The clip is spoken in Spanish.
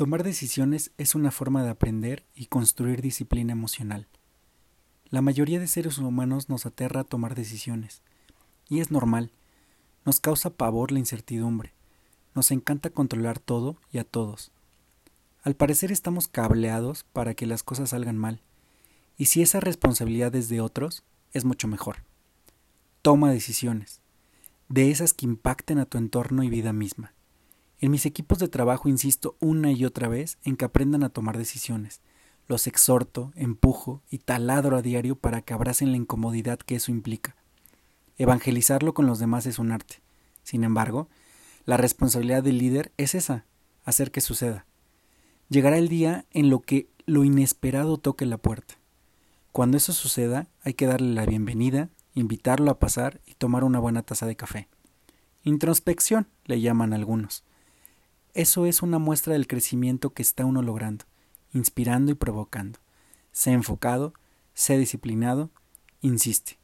Tomar decisiones es una forma de aprender y construir disciplina emocional. La mayoría de seres humanos nos aterra a tomar decisiones, y es normal, nos causa pavor la incertidumbre, nos encanta controlar todo y a todos. Al parecer estamos cableados para que las cosas salgan mal, y si esa responsabilidad es de otros, es mucho mejor. Toma decisiones, de esas que impacten a tu entorno y vida misma. En mis equipos de trabajo insisto una y otra vez en que aprendan a tomar decisiones. Los exhorto, empujo y taladro a diario para que abracen la incomodidad que eso implica. Evangelizarlo con los demás es un arte. Sin embargo, la responsabilidad del líder es esa, hacer que suceda. Llegará el día en lo que lo inesperado toque la puerta. Cuando eso suceda, hay que darle la bienvenida, invitarlo a pasar y tomar una buena taza de café. Introspección, le llaman algunos. Eso es una muestra del crecimiento que está uno logrando, inspirando y provocando. Sé enfocado, sé disciplinado, insiste.